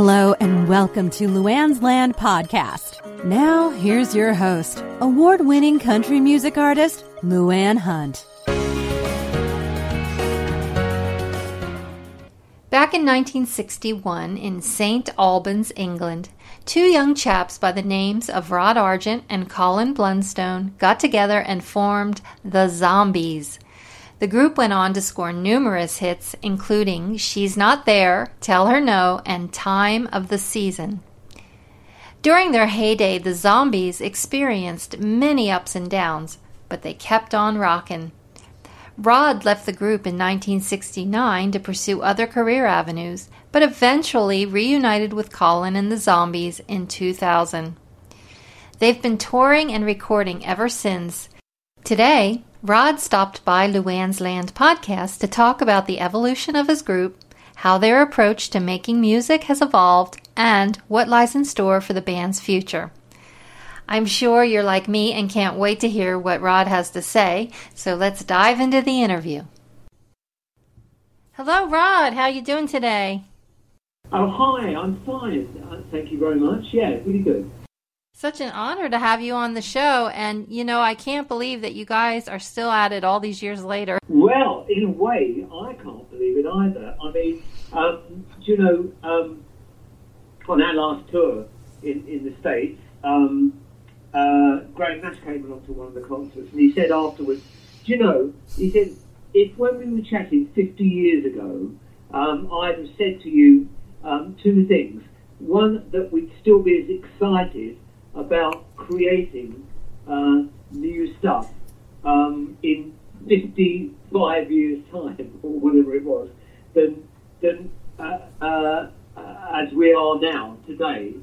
Hello and welcome to Luanne's Land podcast. Now, here's your host, award winning country music artist, Luanne Hunt. Back in 1961, in St. Albans, England, two young chaps by the names of Rod Argent and Colin Blunstone got together and formed the Zombies. The group went on to score numerous hits, including She's Not There, Tell Her No, and Time of the Season. During their heyday, the Zombies experienced many ups and downs, but they kept on rockin'. Rod left the group in 1969 to pursue other career avenues, but eventually reunited with Colin and the Zombies in 2000. They've been touring and recording ever since. Today, Rod stopped by Luanne's Land podcast to talk about the evolution of his group, how their approach to making music has evolved, and what lies in store for the band's future. I'm sure you're like me and can't wait to hear what Rod has to say, so let's dive into the interview. Hello, Rod. How are you doing today? Oh, hi. I'm fine. Uh, thank you very much. Yeah, really good. Such an honor to have you on the show. And, you know, I can't believe that you guys are still at it all these years later. Well, in a way, I can't believe it either. I mean, um, you know, um, on our last tour in, in the States, um, uh, Graham Nash came along to one of the concerts and he said afterwards, do you know, he said, if when we were chatting 50 years ago, um, I'd have said to you um, two things. One, that we'd still be as excited about creating uh, new stuff um, in 55 years' time, or whatever it was, than, than uh, uh, as we are now today.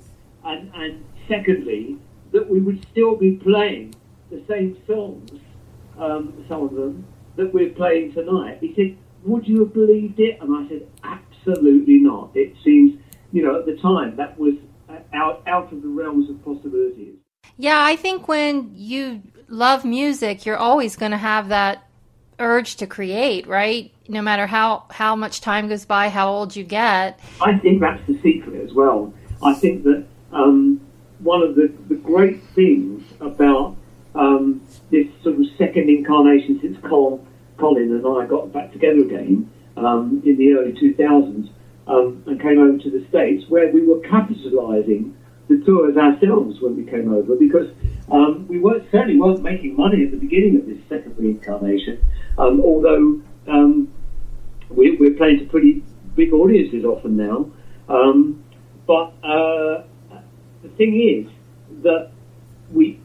And, and secondly, that we would still be playing the same songs, um, some of them, that we're playing tonight. He said, Would you have believed it? And I said, Absolutely not. It seems, you know, at the time that was out out of the realms of possibilities. Yeah, I when you love music, you're always going to have that urge to create, right? No matter how how much time goes by, how old you get. I think that's the secret as well. I think that um, one of the, the great things about um, this sort of second incarnation since Col, Colin and I got back together again um, in the early 2000s um, and came over to the States, where we were capitalising the tours ourselves when we came over because um, we weren't certainly weren't making money at the beginning of this second reincarnation, um, although um, we, are playing to pretty big audiences often now. Um, but uh, the thing is that we,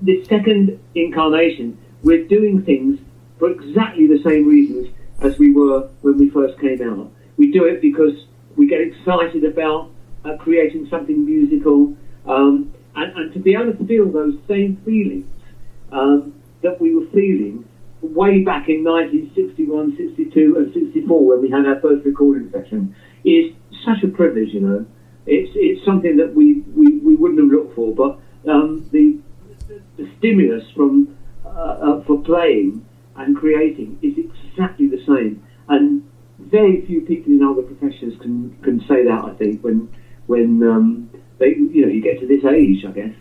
this second incarnation, we're doing things for exactly the same reasons as we were when we first came out. We do it because we get excited about uh, creating something musical, um, and, and, to be able to feel those same feelings um, that we were feeling way back in 1961, 62, and 64 when we had our first recording session is such a privilege, you know. It's, it's something that we, we, we wouldn't have looked for, but um, the, the stimulus from uh, uh, for playing and creating is exactly the same. And very few people in other professions can can say that. I think when when um, they you know you get to this age, I guess.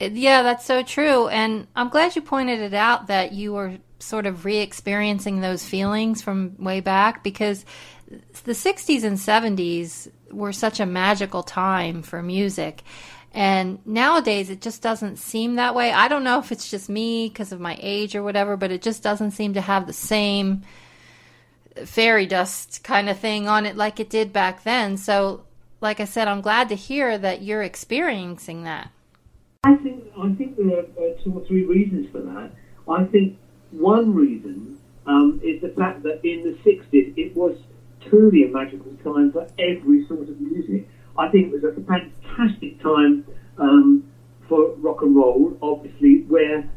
Yeah, that's so true, and I'm glad you pointed it out that you were sort of re-experiencing those feelings from way back because the 60s and 70s were such a magical time for music. And nowadays, it just doesn't seem that way. I don't know if it's just me because of my age or whatever, but it just doesn't seem to have the same fairy dust kind of thing on it like it did back then. So, like I said, I'm glad to hear that you're experiencing that. I think I think there are uh, two or three reasons for that. I think one reason um, is the fact that in the 60s it was truly a magical time for every sort of music. I think it was a fantastic time um, for rock and roll, obviously, where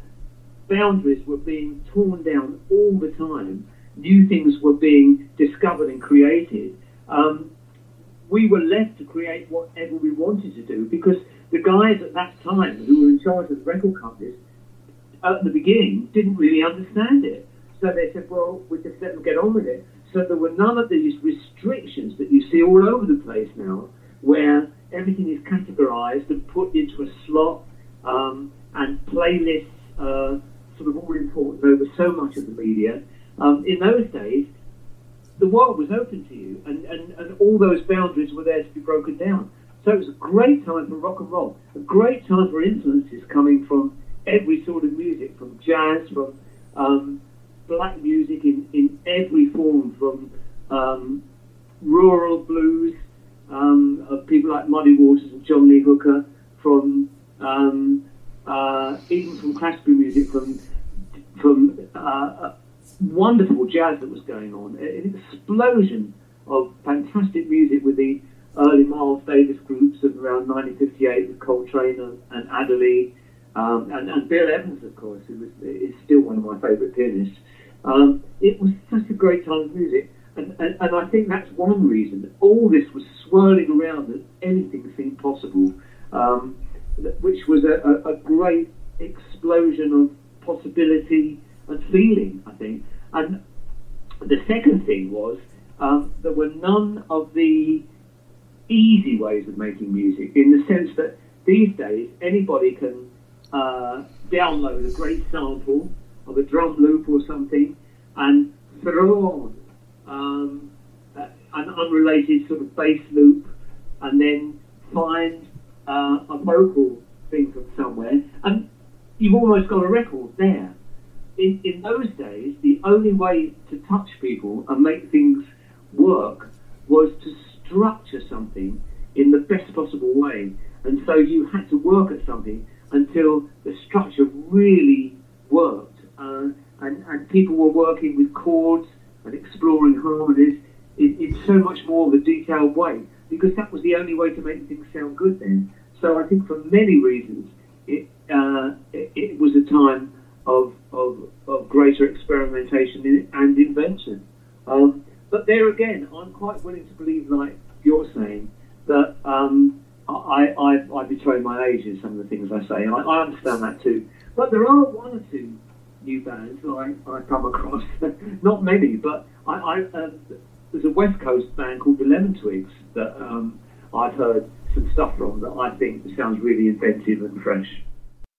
boundaries were being torn down all the time new things were being discovered and created, um, we were left to create whatever we wanted to do because the guys at that time who were in charge of the record companies at the beginning didn't really understand it. So they said, well, we just let them get on with it. So there were none of these restrictions that you see all over the place now. where everything is categorized and put into a slot, um, and playlists are sort of all important over so much of the media. Um, in those days, the world was open to you, and, and, and all those boundaries were there to be broken down. So it was a great time for rock and roll, a great time for influences coming from every sort of music, from jazz, from um, black music in, in every form, from um, rural blues um, of people like Muddy Waters and John Lee Hooker, from um, uh, even from classical music, from from uh, wonderful jazz that was going on, an explosion of fantastic music with the early Miles Davis groups of around 1958 with Coltrane and, and Adderley, um, and, and, Bill Evans, of course, who was, is still one of my favourite pianists. Um, it was such a great time of music, and, and, and, I think that's one reason all this was swirling around that anything seemed possible, um, which was a, a, a great explosion of possibility and feeling, I think. And the second thing was um, there were none of the easy ways of making music in the sense that these days anybody can uh, download a great sample of a drum loop or something and throw on um, an unrelated sort of bass loop and then find uh, a vocal thing from somewhere and you've almost got a record there. In, in those days, the only way to touch people and make things work was to structure something in the best possible way. And so you had to work at something until the structure really worked. Uh, and, and people were working with chords and exploring harmonies in, in so much more of a detailed way because that was the only way to make things sound good then. So I think for many reasons, it, uh, it, it, was a time of, of, of greater experimentation and invention. Um, but there again, I'm quite willing to believe, like you're saying, that um, I, I, I betray my age in some of the things I say. I, I understand that too. But there are one or two new bands that I, I come across. Not many, but I, I uh, there's a West Coast band called the Lemon Twigs that um, I've heard some stuff from that I think sounds really inventive and fresh.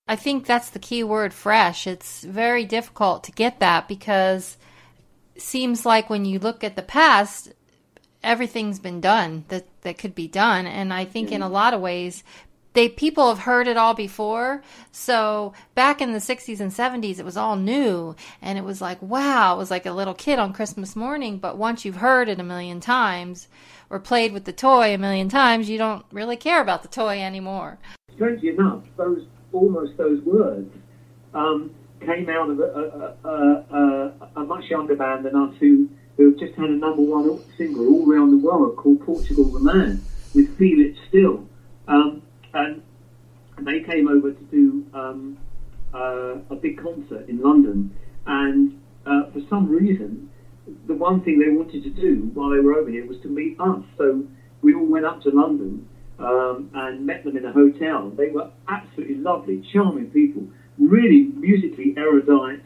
I think that's the key word, fresh. It's very difficult to get that because seems like when you look at the past, everything's been done that that could be done, and I think in a lot of ways. They people have heard it all before. So back in the 60s and 70s, it was all new, and it was like, wow, it was like a little kid on Christmas morning. But once you've heard it a million times, or played with the toy a million times, you don't really care about the toy anymore. Strangely enough, those almost those words um, came out of a, a, a, a, much younger band than us who, who have just had a number one single all around the world called Portugal the Man with Feel It Still. Um, and, and they came over to do um, uh, a big concert in London. And uh, for some reason, the one thing they wanted to do while they were over here was to meet us. So we all went up to London um, and met them in a hotel. They were absolutely lovely, charming people really musically erudite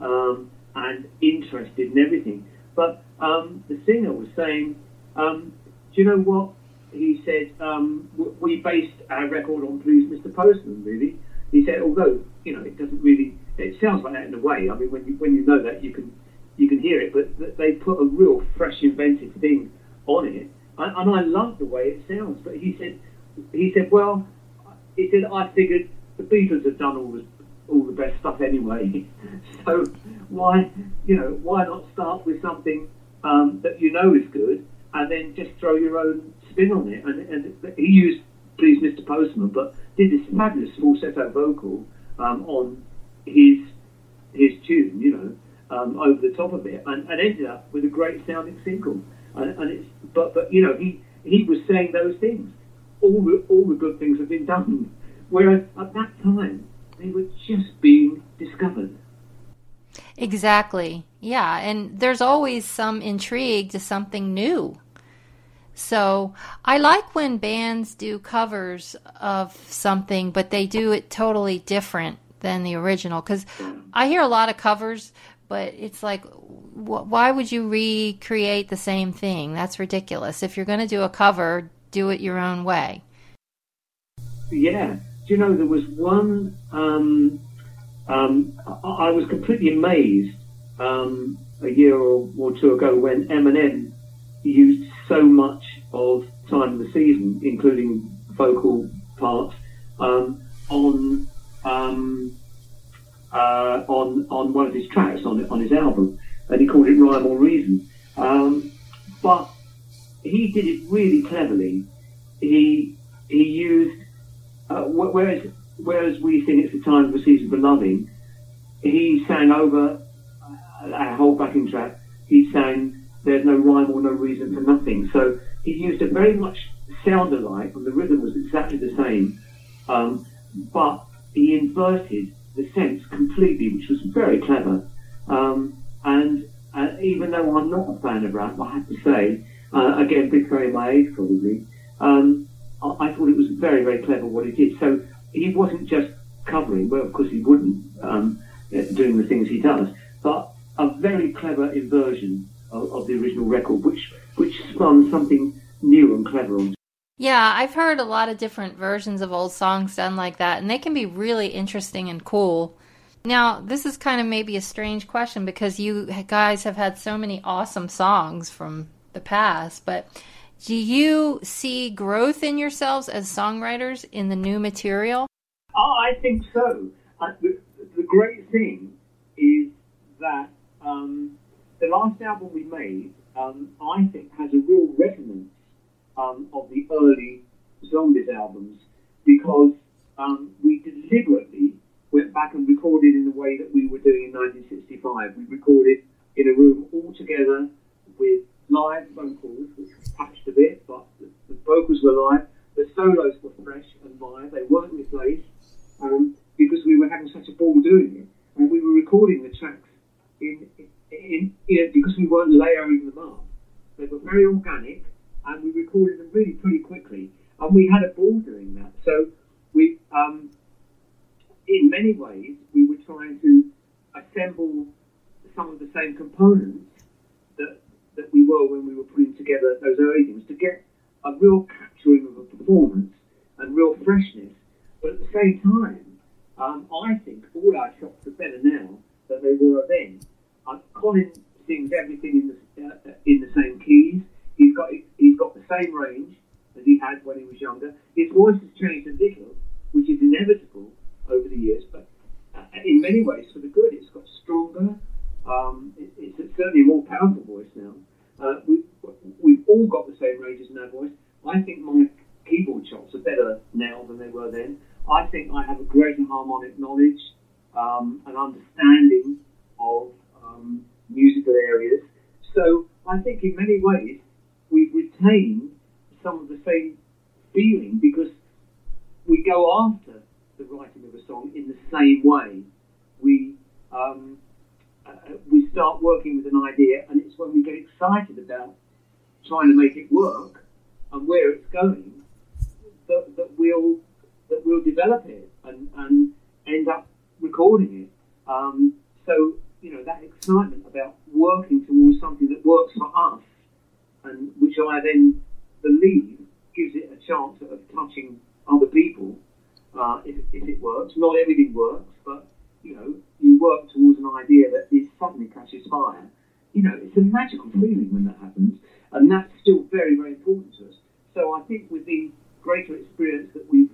um, and interested in everything. But um, the singer was saying, um, "Do you know what?" He said, um, "We based our record on Please, Mr. Postman." Really, he said, although you know it doesn't really, it sounds like that in a way. I mean, when you when you know that, you can you can hear it, but they put a real fresh, inventive thing on it, and, and I love the way it sounds. But he said, he said, well, he said I figured the Beatles have done all the all the best stuff anyway. so why, you know, why not start with something um, that you know is good and then just throw your own spin on it? And, and he used "Please, Mr. Postman," but did this fabulous falsetto vocal um, on his his tune, you know, um, over the top of it, and, and, ended up with a great sounding single. And, and it's but but you know he he was saying those things. All the all the good things have been done. Whereas at that time, they were just being discovered. Exactly. Yeah. And there's always some intrigue to something new. So I like when bands do covers of something, but they do it totally different than the original. Because I hear a lot of covers, but it's like, wh- why would you recreate the same thing? That's ridiculous. If you're going to do a cover, do it your own way. Yeah. Do you know there was one? Um, um, I, I, was completely amazed um, a year or, or, two ago when Eminem used so much of "Time of the Season," including vocal parts, um, on um, uh, on on one of his tracks on on his album, and he called it "Rhyme or Reason." Um, but he did it really cleverly. He he used uh, whereas whereas we think it's the time of the season for loving, he sang over a whole backing track. He sang "There's no rhyme or no reason for nothing." So he used a very much sound alike, and the rhythm was exactly the same, um, but he inverted the sense completely, which was very clever. Um, and uh, even though I'm not a fan of rap, I have to say, uh, again, of my age probably, um, I, I, thought it was very, very clever what he did. So he wasn't just covering, well, of course he wouldn't, um, doing the things he does, but a very clever inversion of, of, the original record, which which spun something new and clever on. Yeah, I've heard a lot of different versions of old songs done like that, and they can be really interesting and cool. Now, this is kind of maybe a strange question because you guys have had so many awesome songs from the past, but do you see growth in yourselves as songwriters in the new material? Oh, I think so. Uh, the, the, great thing is that um, the last album we made, um, I think, has a real resonance um, of the early Zombies albums because um, we deliberately went back and recorded in the way that we were doing in 1965. We recorded in a room all together with live vocals, which was patched a bit, but the, the vocals were live. The solos were fresh and live. They weren't replaced um, because we were having such a ball doing it, and we were recording the tracks in, in, in, in because we weren't layering them up. They were very organic, and we recorded them really pretty quickly, and we had a ball doing that. So we, um, in many ways, we were trying to assemble some of the same components that that we were when we were putting together those early things to get a real capturing of a performance and real freshness. But at the same time, um, I think all our shots are better now than they were then. Uh, Colin sings everything in the uh, in the same keys. He's got he's got the same range as he had when he was younger. His voice has changed a little, which is inevitable over the years, but uh, in many ways for the good. It's got stronger. Um, it, it's certainly a more powerful voice now. Uh, we, we've all got the same ranges in our voice. I think my keyboard chops are better now than they were then. I think I have a greater harmonic knowledge, um, an understanding of um, musical areas. So I think in many ways we've retained some of the same feeling because we go after the writing of a song in the same way. We um, uh, we start working with an idea, and it's when we get excited about trying to make it work and where it's going that, that we'll that we'll develop it and, and end up recording it. Um, so you know that excitement about working towards something that works for us, and which I then believe gives it a chance of touching other people uh, if, if it works. Not everything works, but you know you work towards an idea that is suddenly catches fire, you know, it's a magical feeling when that happens, and that's still very, very important to us. So I think with the greater experience that we've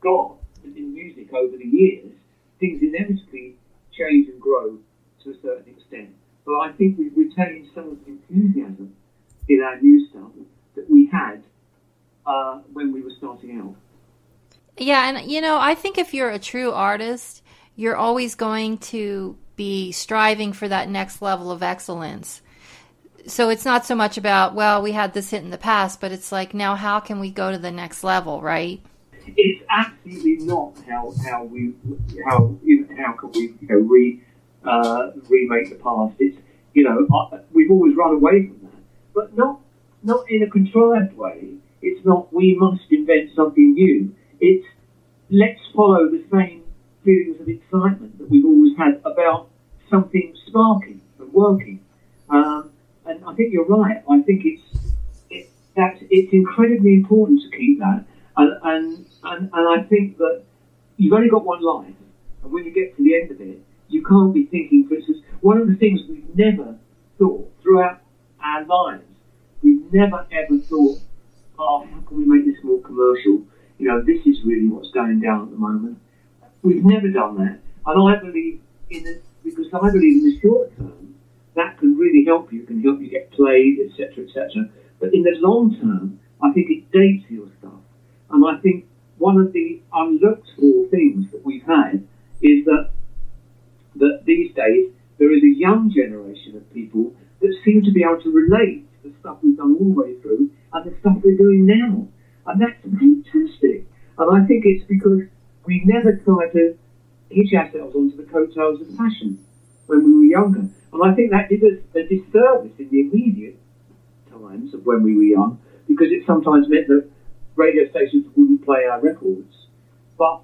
got in music over the years, things inevitably change and grow to a certain extent. But I think we've retained some of the enthusiasm in our new stuff that we had uh, when we were starting out. Yeah, and you know, I think if you're a true artist, you're always going to be striving for that next level of excellence. So it's not so much about, well, we had this hit in the past, but it's like, now how can we go to the next level, right? It's absolutely not how, how we, how, you know, how can we, you know, re, uh, remake the past. It's, you know, we've always run away from that, but not, not in a contrived way. It's not, we must invent something new. It's, let's follow the same feelings of excitement that we've always had about something sparking and working. Um, and I think you're right. I think it's it, that's it's incredibly important to keep that. And, and and and I think that you've only got one life, and when you get to the end of it, you can't be thinking. For instance, one of the things we've never thought throughout our lives, we've never ever thought, oh, how can we make this more commercial? You know, this is really what's going down at the moment. We've never done that, and I believe in the, because I believe in the short term that can really help you, can help you get played, etc., etc. But in the long term, I think it dates your stuff. And I think one of the unlooked for things that we've had is that that these days there is a young generation of people that seem to be able to relate to the stuff we've done all the way through and the stuff we're doing now. And that's fantastic. And I think it's because we never try to hitch ourselves onto the coattails of fashion when we were younger. And I think that did us a disservice in the immediate times of when we were young, because it sometimes meant that radio stations wouldn't play our records. But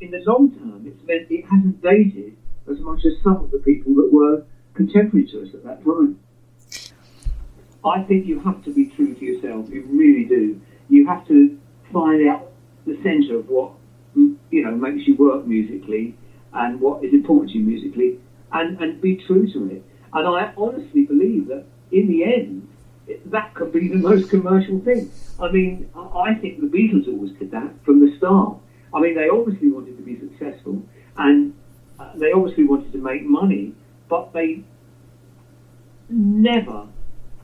in the long term, it's meant it hasn't dated as much as some of the people that were contemporary to us at that time. I think you have to be true to yourself. You really do. You have to find out the centre of what you know makes you work musically and what is important to you musically, and and be true to it. And I honestly believe that in the end, that could be the most commercial thing. I mean, I think the Beatles always did that from the start. I mean, they obviously wanted to be successful and uh, they obviously wanted to make money, but they never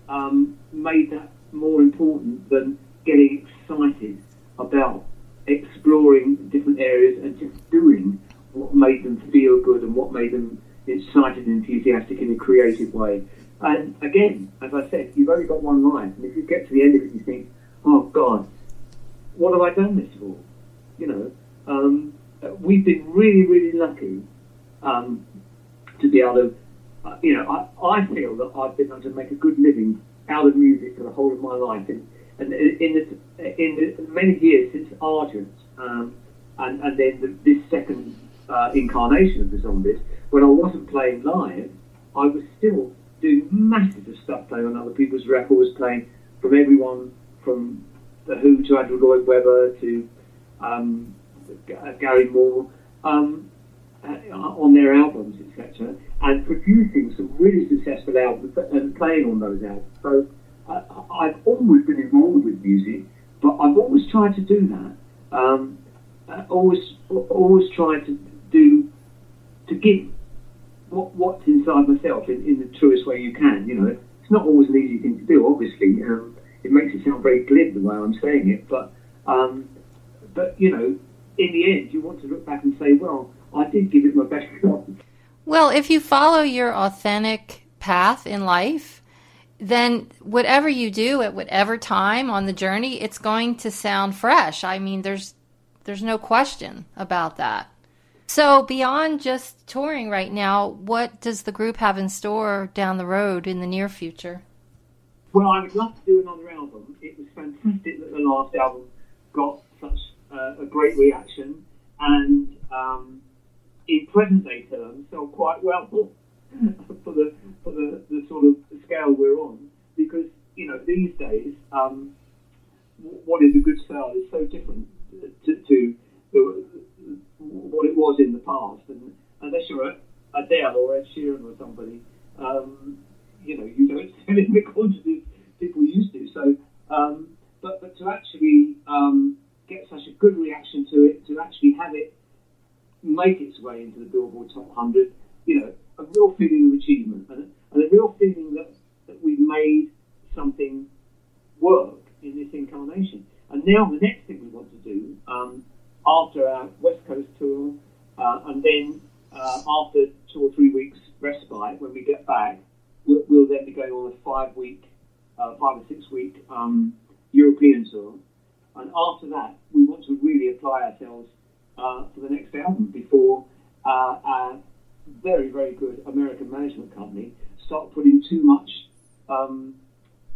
um, made that more important than getting excited about exploring different areas and just doing what made them feel good and what made them excited and enthusiastic in a creative way. And again, as I said, you've only got one life, and if you get to the end of it, you think, "Oh God, what have I done this for?" You know, um, we've been really, really lucky um, to be able to. Uh, you know, I, I feel that I've been able to make a good living out of music for the whole of my life, and, and in the, in the many years since Argent, um, and, and then the, this second uh, incarnation of the Zombies, when I wasn't playing live, I was still doing masses of stuff playing on other people's records, playing from everyone from The Who to Andrew Lloyd Webber to um, Gary Moore um, uh, on their albums, etc., and producing some really successful albums and playing on those albums. So uh, I've always been involved with music, but I've always tried to do that. Um, uh, always, always tried to do to give what, what's inside myself in, in, the truest way you can. You know, it's not always an easy thing to do. Obviously, um, it makes it sound very glib the way I'm saying it, but um, but you know, in the end, you want to look back and say, well, I did give it my best shot. Well, if you follow your authentic path in life, then whatever you do at whatever time on the journey, it's going to sound fresh. I mean, there's there's no question about that. So, beyond just touring right now, what does the group have in store down the road in the near future? Well, I would love to do another album. It was fantastic that the last album got such uh, a great reaction and, um, in present day terms, sold quite well for the for the, the sort of scale we're on. Because you know these days, um, what is a good sale is so different to, to the, what it was in the past. And unless you're a Adele or Ed Sheeran or somebody, um, you know, you don't sell in the quantities people used to. So, um, but but to actually um, get such a good reaction to it, to actually have it make its way into the Billboard Top 100, you know, a real feeling of achievement and, and a real feeling that, that we've made something work in this incarnation. And now the next thing we want to do um, after our West Coast tour, uh, and then uh, after two or three weeks respite, when we get back, we'll, we'll then be going on a five week, uh, five or six week um, European tour. And after that, we want to really apply ourselves uh, for the next album before uh, our very, very good American management company start putting too much um,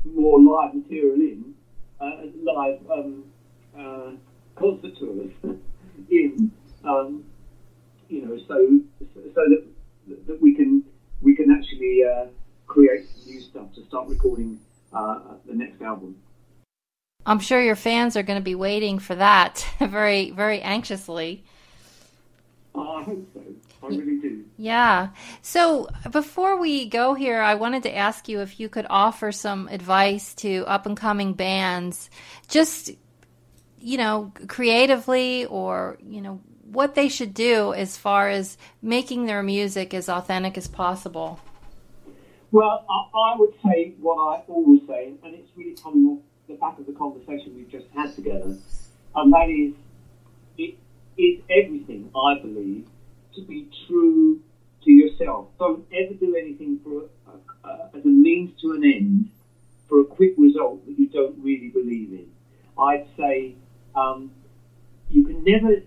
more live material in, uh, live um, concert tours in, um, you know, so so that that we can we can actually uh, create new stuff to start recording uh, the next album. I'm sure your fans are going to be waiting for that very, very anxiously. Oh, I hope so. I really do. Yeah. So before we go here, I wanted to ask you if you could offer some advice to up and coming bands, just, you know, creatively or, you know, what they should do as far as making their music as authentic as possible. Well, I, I would say what I always say, and it's really coming off the back of the conversation we've just had together, and that is, it is everything, I believe, to be true to yourself. Don't ever do anything for a, a, as a means to an end for a quick result that you don't really believe in. I'd say um, you can never,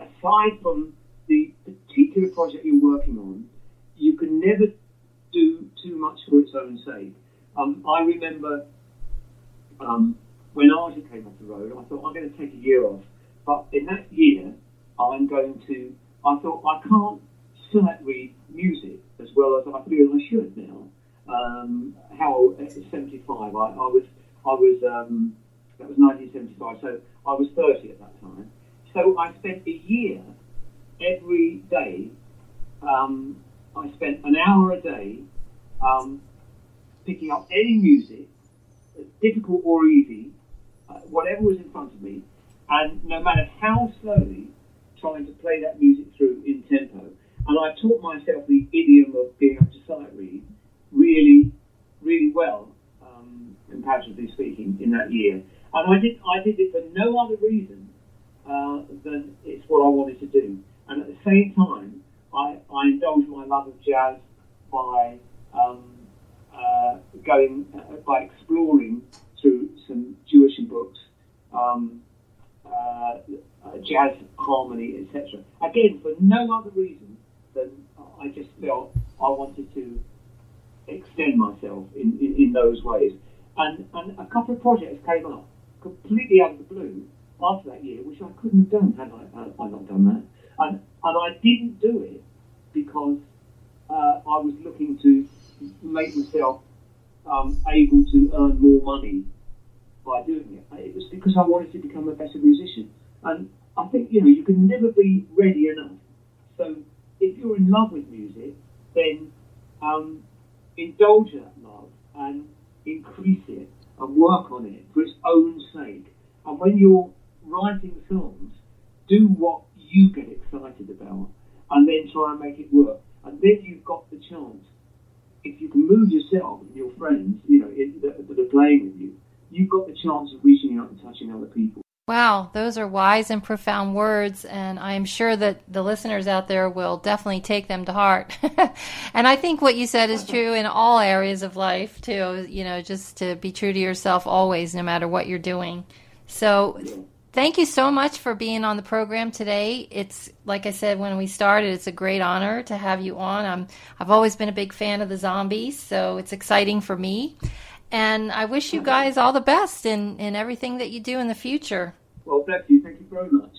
aside from the particular project you're working on, you can never do too much for its own sake. Um, I remember um, when Argent came off the road, I thought I'm going to take a year off. But in that year, I'm going to I thought I can't sight read music as well as I feel I should now. Um, how at 75, I, I was I was um, that was 1975, so I was 30 at that time. So I spent a year every day. Um, I spent an hour a day um, picking up any music, difficult or easy, uh, whatever was in front of me, and no matter how slowly trying to play that music through in tempo. And I taught myself the idiom of being able to sight read really, really well, um, comparatively speaking, in that year. And I did, I did it for no other reason uh, than it's what I wanted to do. And at the same time, I, I indulged my love of jazz by um, uh, going, uh, by exploring through some Jewish books. Um, uh, uh, jazz harmony, etc. Again, for no other reason than I just felt I wanted to extend myself in, in, in those ways. And, and a couple of projects came up completely out of the blue after that year, which I couldn't have done had I, had I not done that. And, and I didn't do it because uh, I was looking to make myself um, able to earn more money by doing it. It was because I wanted to become a better musician. And I think, you know, you can never be ready enough. So if you're in love with music, then um, indulge that love and increase it and work on it for its own sake. And when you're writing songs, do what you get excited about and then try and make it work. And then you've got the chance. If you can move yourself and your friends, you know, in, that, that are playing with you, you've got the chance of reaching out and touching other people. Wow, those are wise and profound words, and I'm sure that the listeners out there will definitely take them to heart. and I think what you said is true in all areas of life, too. You know, just to be true to yourself always, no matter what you're doing. So, thank you so much for being on the program today. It's like I said when we started, it's a great honor to have you on. I'm I've always been a big fan of the zombies, so it's exciting for me. And I wish you guys all the best in, in everything that you do in the future. Well, bless you. Thank you very much.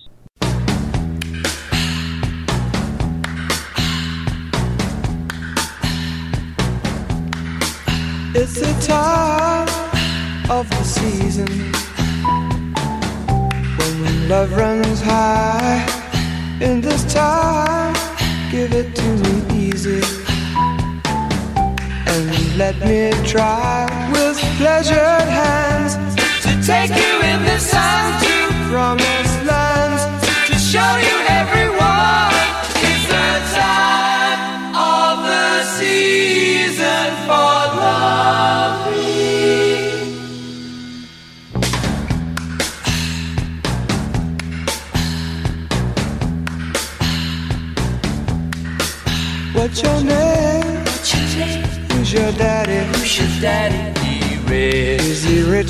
It's the time of the season when love runs high. In this time, give it to me easy and let me try with pleasured hands to take you in the sun to promised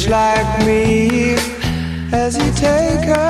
like me? as he take us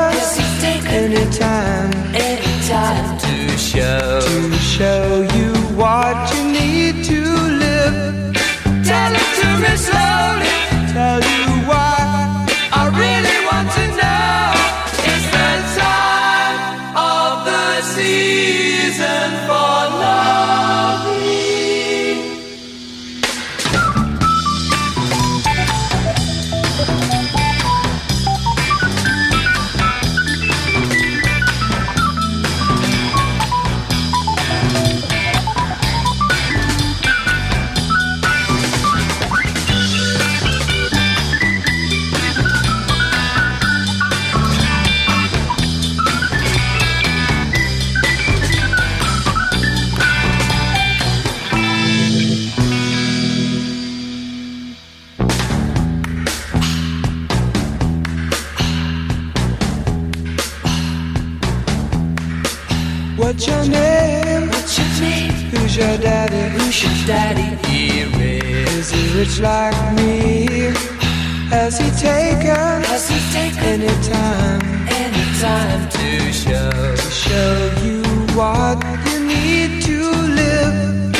he taken any time? Any time to show to show you what you need to live?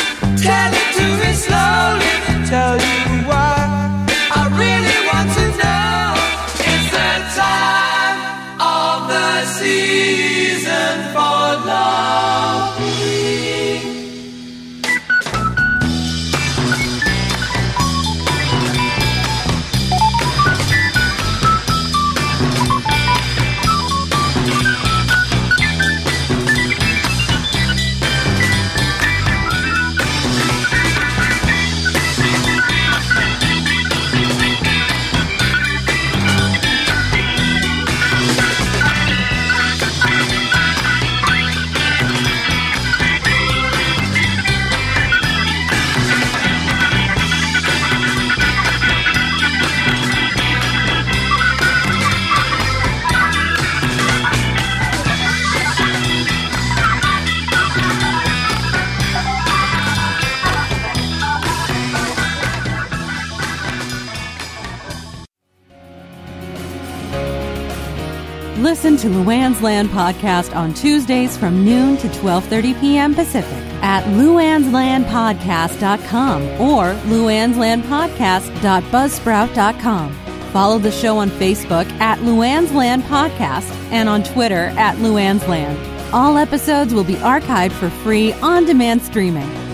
Tell it to me slowly. To Luanne's Land podcast on Tuesdays from noon to 12:30 p.m. Pacific at luannslandpodcast.com or luannslandpodcast.buzzsprout.com. Follow the show on Facebook at Luanne's Land Podcast and on Twitter at Luanne's Land. All episodes will be archived for free on demand streaming.